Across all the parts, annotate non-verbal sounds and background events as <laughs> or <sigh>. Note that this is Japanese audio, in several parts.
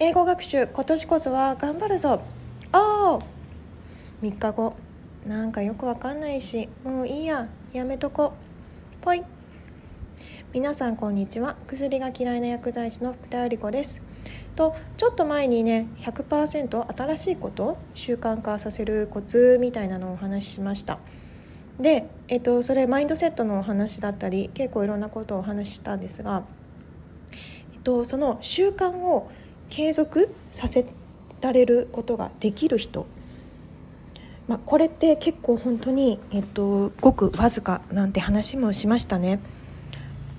英語学習今年こそは頑張るぞ。おお3日後。なんかよくわかんないし。もういいや。やめとこ。ぽい。皆さんこんにちは。薬が嫌いな薬剤師の福田由里子です。とちょっと前にね100%新しいこと習慣化させるコツみたいなのをお話ししました。で、えっと、それマインドセットのお話だったり結構いろんなことをお話ししたんですが、えっと、その習慣を継続させられることができる人、まあ、これって結構本当に、えっと、ごくわずかなんて話もしましたね。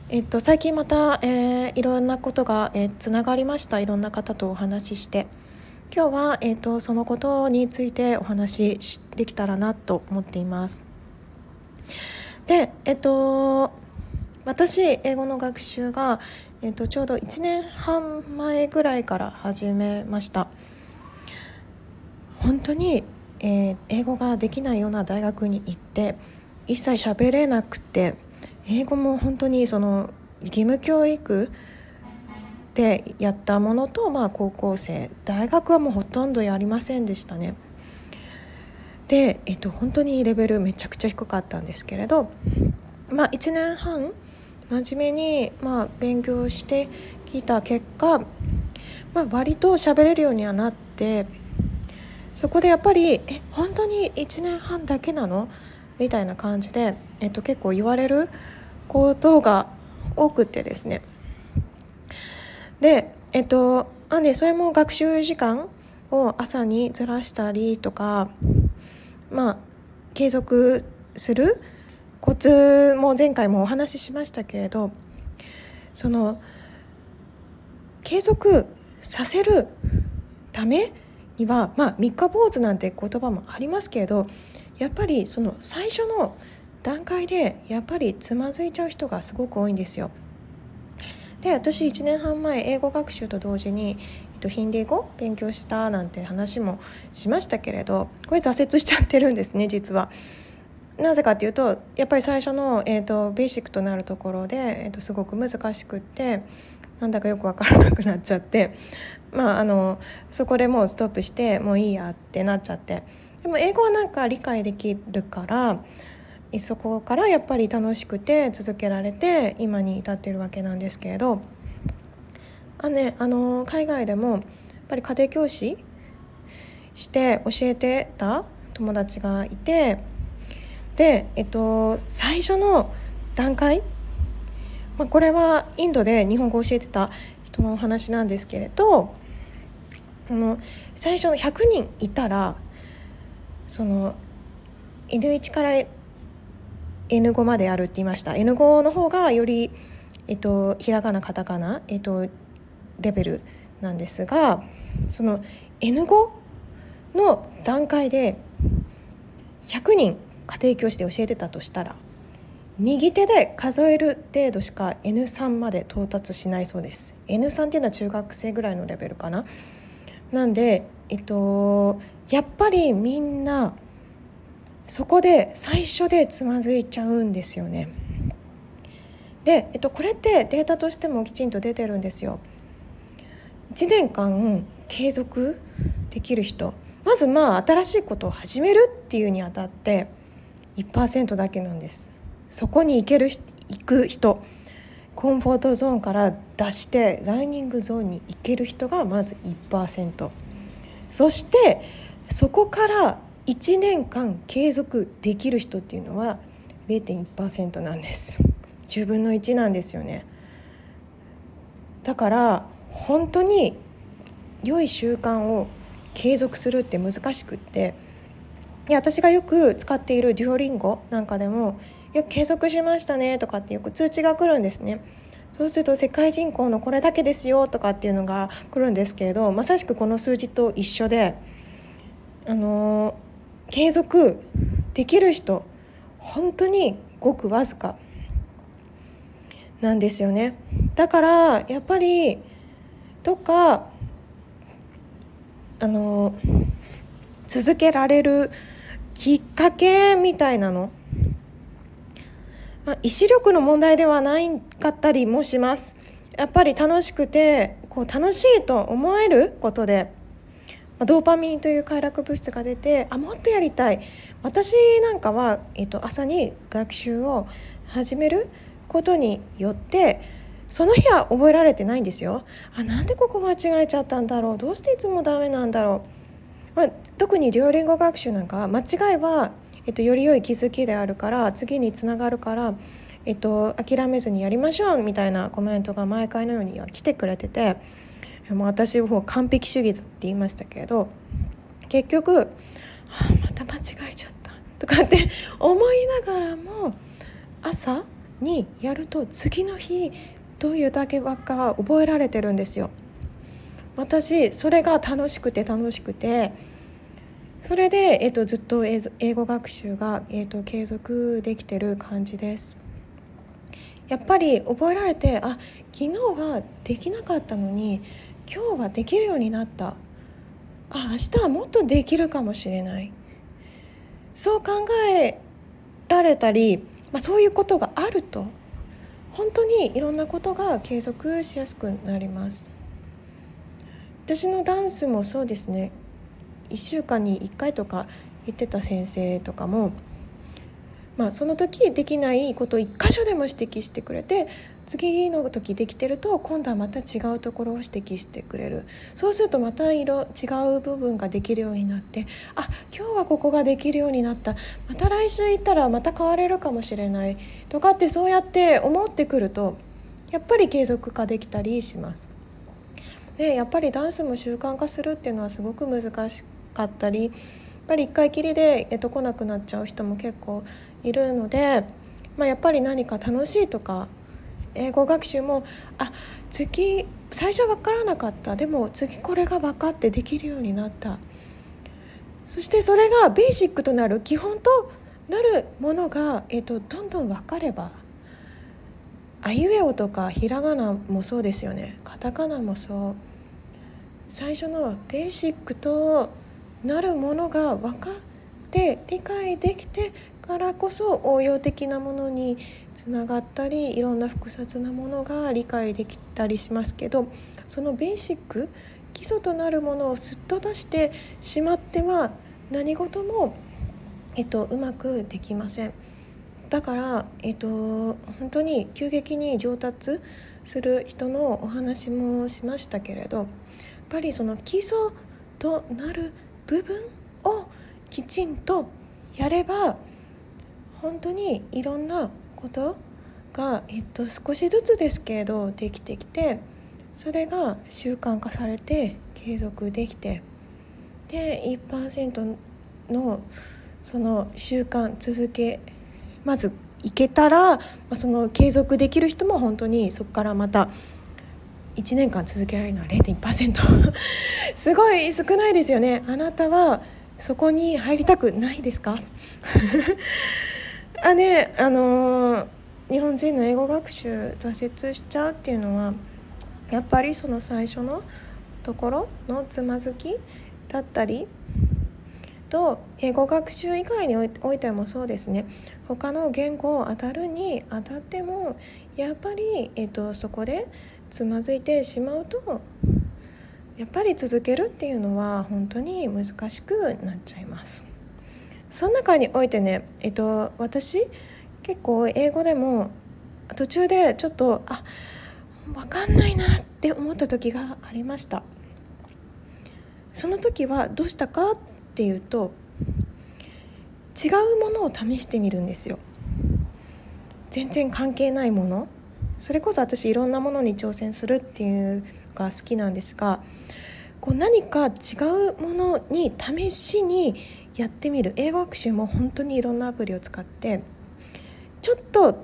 えっと、最近また、えー、いろんなことが、えー、つながりましたいろんな方とお話しして今日は、えーと、そのことについてお話しできたらなと思っています。でえっ、と私英語の学習が、えっと、ちょうど1年半前ぐらいから始めました。本当に、えー、英語ができないような大学に行って一切喋れなくて英語も本当にその義務教育でやったものと、まあ、高校生大学はもうほとんどやりませんでしたね。で、えっと、本当にレベルめちゃくちゃ低かったんですけれど、まあ、1年半真面目に、まあ、勉強してきた結果、まあ、割と喋れるようにはなってそこでやっぱり「え本当に1年半だけなの?」みたいな感じで、えっと、結構言われることが多くてですねでえっとあねそれも学習時間を朝にずらしたりとかまあ継続するコツも前回もお話ししましたけれどその継続させるためにはまあ三日坊主なんて言葉もありますけれどやっぱりその最初の段階でやっぱりつまずいちゃう人がすごく多いんですよ。で私1年半前英語学習と同時に、えっと、ヒンディー語勉強したなんて話もしましたけれどこれ挫折しちゃってるんですね実は。なぜかっていうとやっぱり最初の、えーと、ベーシックとなるところで、えーと、すごく難しくってなんだかよく分からなくなっちゃってまああのそこでもうストップしてもういいやってなっちゃって。でも英語はなんか理解できるからそこからやっぱり楽しくて続けられて今に至ってるわけなんですけれどあ、ね、あの海外でもやっぱり家庭教師して教えてた友達がいてで、えっと、最初の段階、まあ、これはインドで日本語を教えてた人のお話なんですけれどあの最初の100人いたらその N1 から N5 まであるって言いました。N5 の方がより、えっと、ひらがなカタカナ、えっと、レベルなんですがその N5 の段階で100人家庭教師で教えてたとしたら右手で数える程度しか N3 まで到達しないそうです N3 っていうのは中学生ぐらいのレベルかななんでえっとやっぱりみんなそこで最初でつまずいちゃうんですよね。で、えっと、これってデータとしてもきちんと出てるんですよ。1年間継続できる人まずまあ新しいことを始めるっていうにあたって1%だけなんです。そこに行ける行く人コンフォートゾーンから出してランニングゾーンに行ける人がまず1%そしてそこから1年間継続できる人っていうのは0.1%なんです。10分の1なんですよね。だから本当に良い習慣を継続するって難しくってや私がよく使っているデュオリンゴなんかでも「よく継続しましたね」とかってよく通知が来るんですね。そうすると世界人口のこれだけですよとかっていうのが来るんですけれどまさしくこの数字と一緒であの継続できる人本当にごくわずかなんですよねだからやっぱりどっかあの続けられるきっかけみたいなの？まあ、意志力の問題ではないかったりもします。やっぱり楽しくてこう楽しいと思えることでドーパミンという快楽物質が出てあもっとやりたい。私なんかは、えっと、朝に学習を始めることによってその日は覚えられてないんですよ。あなんでここ間違えちゃったんだろう？どうしていつもダメなんだろう、まあ、特に両言語学習なんかは間違いは、えっと、より良い気づきであるから次につながるから、えっと、諦めずにやりましょうみたいなコメントが毎回のようには来てくれててもう私も完璧主義だって言いましたけど結局、はあ、また間違えちゃったとかって <laughs> 思いながらも朝にやると次の日どういうだけばっか覚えられてるんですよ。私それが楽しくて楽しくてそれで、えっと、ずっと英語学習が、えっと、継続できてる感じです。やっぱり覚えられてあ昨日はできなかったのに今日はできるようになった。あ明日はもっとできるかもしれない。そう考えられたり、まあ、そういうことがあると本当にいろんなことが継続しやすくなります。私のダンスもそうですね。1週間に1回とか行ってた先生とかもまあ、その時できないことを一箇所でも指摘してくれて次の時できてると今度はまた違うところを指摘してくれる。そうするとまた色違う部分ができるようになってあ今日はここができるようになった。また来週行ったらまた変われるかもしれないとかってそうやって思ってくるとやっぱり継続化できたりします。でやっぱりダンスも習慣化するっていうのはすごく難しかったりやっぱり一回きりで、えっと、来なくなっちゃう人も結構いるので、まあ、やっぱり何か楽しいとか英語学習もあ次最初分からなかったでも次これが分かってできるようになった。そしてそれがベーシックとなる基本となるものが、えーと、どんどん分かればあいうえおとかひらがなもそうですよねカタカナもそう最初のベーシックとなるものが分かって理解できてからこそ応用的なものにつながったりいろんな複雑なものが理解できたりしますけどそのベーシック基礎となるものをすっ飛ばしてしまっては何事も、えっと、うまくできません。だから、えっと、本当に急激に上達する人のお話もしましたけれどやっぱりその基礎となる部分をきちんとやれば本当にいろんなことが、えっと、少しずつですけどできてきてそれが習慣化されて継続できてで1%のその習慣続けまずいけたら、その継続できる人も本当にそこからまた1年間続けられるのは0.1% <laughs> すごい少ないですよね。あなたはそこに入りたくないですか？<laughs> あねあのー、日本人の英語学習挫折しちゃうっていうのはやっぱりその最初のところのつまずきだったりと英語学習以外においてもそうですね他の言語を当たるに当たってもやっぱり、えっと、そこでつまずいてしまうとやっぱり続けるっていうのは本当に難しくなっちゃいます。その中においてね、えっと、私結構英語でも途中でちょっとあ分かんないなって思った時がありましたその時はどうしたかっていうと違うものを試してみるんですよ。全然関係ないもの。それこそ私いろんなものに挑戦するっていうのが好きなんですがこう何か違うものに試しにやってみる。英語学習も本当にいろんなアプリを使ってちょっと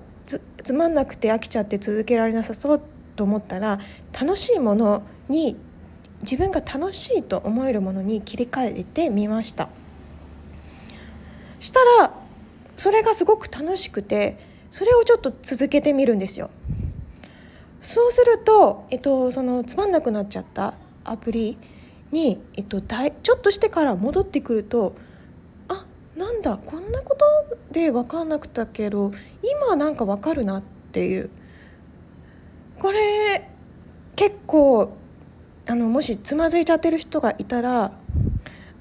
つまんなくて飽きちゃって続けられなさそうと思ったら楽しいものに自分が楽しいと思えるものに切り替えてみました。したらそれがすごく楽しくてそれをちょっと続けてみるんですよ。そうすると、えっと、そのつまんなくなっちゃったアプリに、えっと、ちょっとしてから戻ってくるとあなんだこんなことで分かんなくたけど今なんか分かるなっていう。これ結構あのもしつまずいちゃってる人がいたら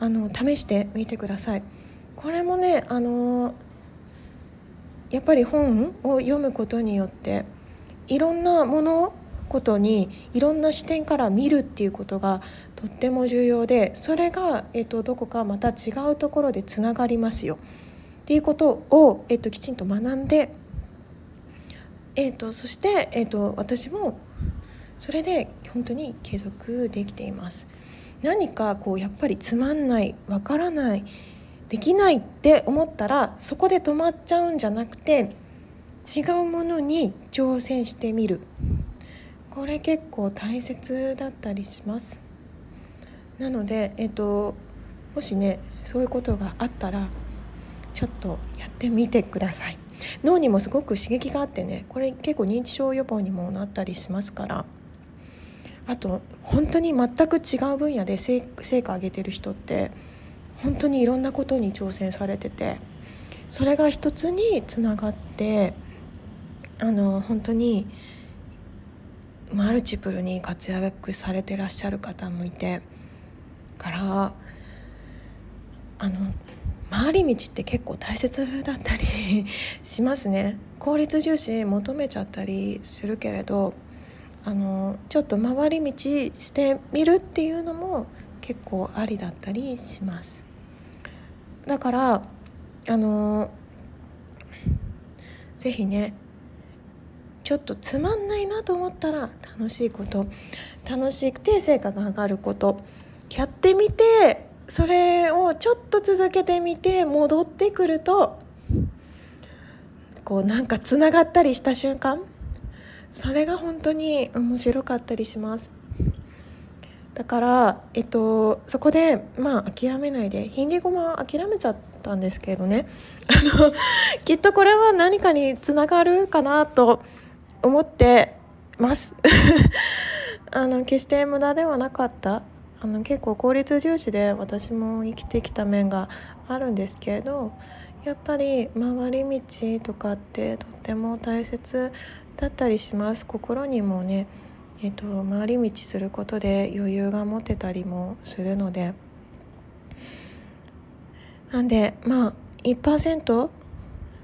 あの試してみてください。これもねあのやっぱり本を読むことによっていろんなものことにいろんな視点から見るっていうことがとっても重要でそれが、えっと、どこかまた違うところでつながりますよっていうことを、えっと、きちんと学んで、えっと、そして、えっと、私もそれで本当に継続できています。何かこうやっぱりつまんないわからないできないって思ったらそこで止まっちゃうんじゃなくて違うものに挑戦してみる。これ結構大切だったりします。なのでえっともしねそういうことがあったらちょっとやってみてください。脳にもすごく刺激があってねこれ結構認知症予防にもなったりしますから。あと本当に全く違う分野で成果を上げてる人って本当にいろんなことに挑戦されててそれが一つにつながってあの本当にマルチプルに活躍されてらっしゃる方もいてからあの回り道って結構大切だったりしますね。効率重視求めちゃったりするけれどあのちょっと回り道してみるっていうのも結構ありだったりします。だからあの是非ねちょっとつまんないなと思ったら楽しいこと楽しくて成果が上がることやってみてそれをちょっと続けてみて戻ってくるとこうなんかつながったりした瞬間それが本当に面白かったりします。だから、えっと、そこでまあ諦めないでヒンディ語も諦めちゃったんですけどね。<laughs> あのきっとこれは何かにつながるかなと思ってます。<laughs> あの決して無駄ではなかった。あの結構効率重視で私も生きてきた面があるんですけれどやっぱり回り道とかってとっても大切だったりします。心にもね、えーと、回り道することで余裕が持てたりもするので。なんでまあ1%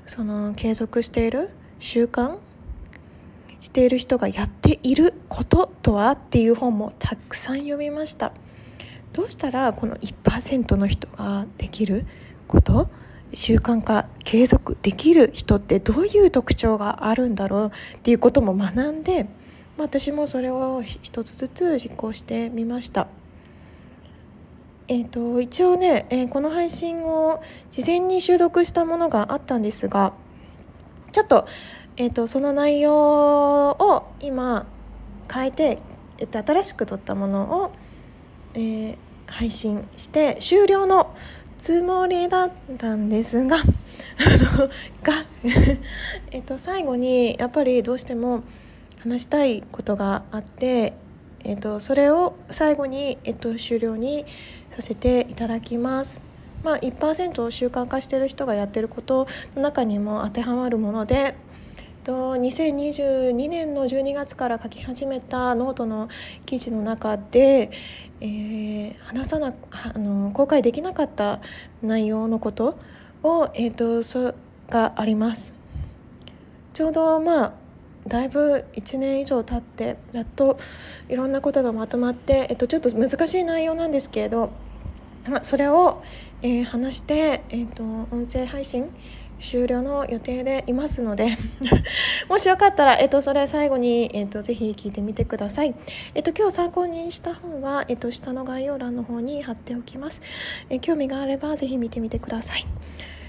その継続している習慣している人がやっていることとはっていう本もたくさん読みました。どうしたらこの1%の人ができること習慣化継続できる人ってどういう特徴があるんだろうっていうことも学んでま私もそれを一つずつ実行してみました。えーと、一応ね、えー、この配信を事前に収録したものがあったんですがちょっと,、えーと、その内容を今変えて、えーと、新しく撮ったものを、えー、配信して終了のつもりだったんですが <laughs> が <laughs> えっと最後にやっぱりどうしても話したいことがあって、えっと、それを最後に、えっと、終了にさせていただきます。まあ、1%習慣化してる人がやってることの中にも当てはまるものでと2022年の12月から書き始めたノートの記事の中で、えー、話さなあの公開できなかった内容のことを、えーと、そがあります。ちょうどまあだいぶ1年以上経ってやっといろんなことがまとまって、えっと、ちょっと難しい内容なんですけれど、まあ、それを、えー、話して、えっと、音声配信終了の予定でいますので <laughs> もしよかったら、えっと、それ最後に、えっと、ぜひ聞いてみてください。えっと、今日参考にした本は、えっと、下の概要欄の方に貼っておきます。え興味があれば、ぜひ見てみてください。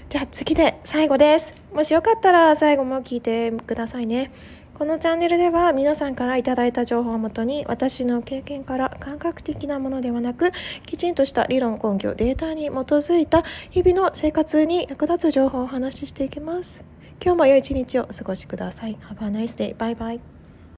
じゃあ次で最後です。もしよかったら最後も聞いてくださいね。このチャンネルでは皆さんから頂いた情報をもとに私の経験から感覚的なものではなくきちんとした理論根拠データに基づいた日々の生活に役立つ情報をお話ししていきます今日も良い一日をお過ごしください Have a nice day. Bye bye.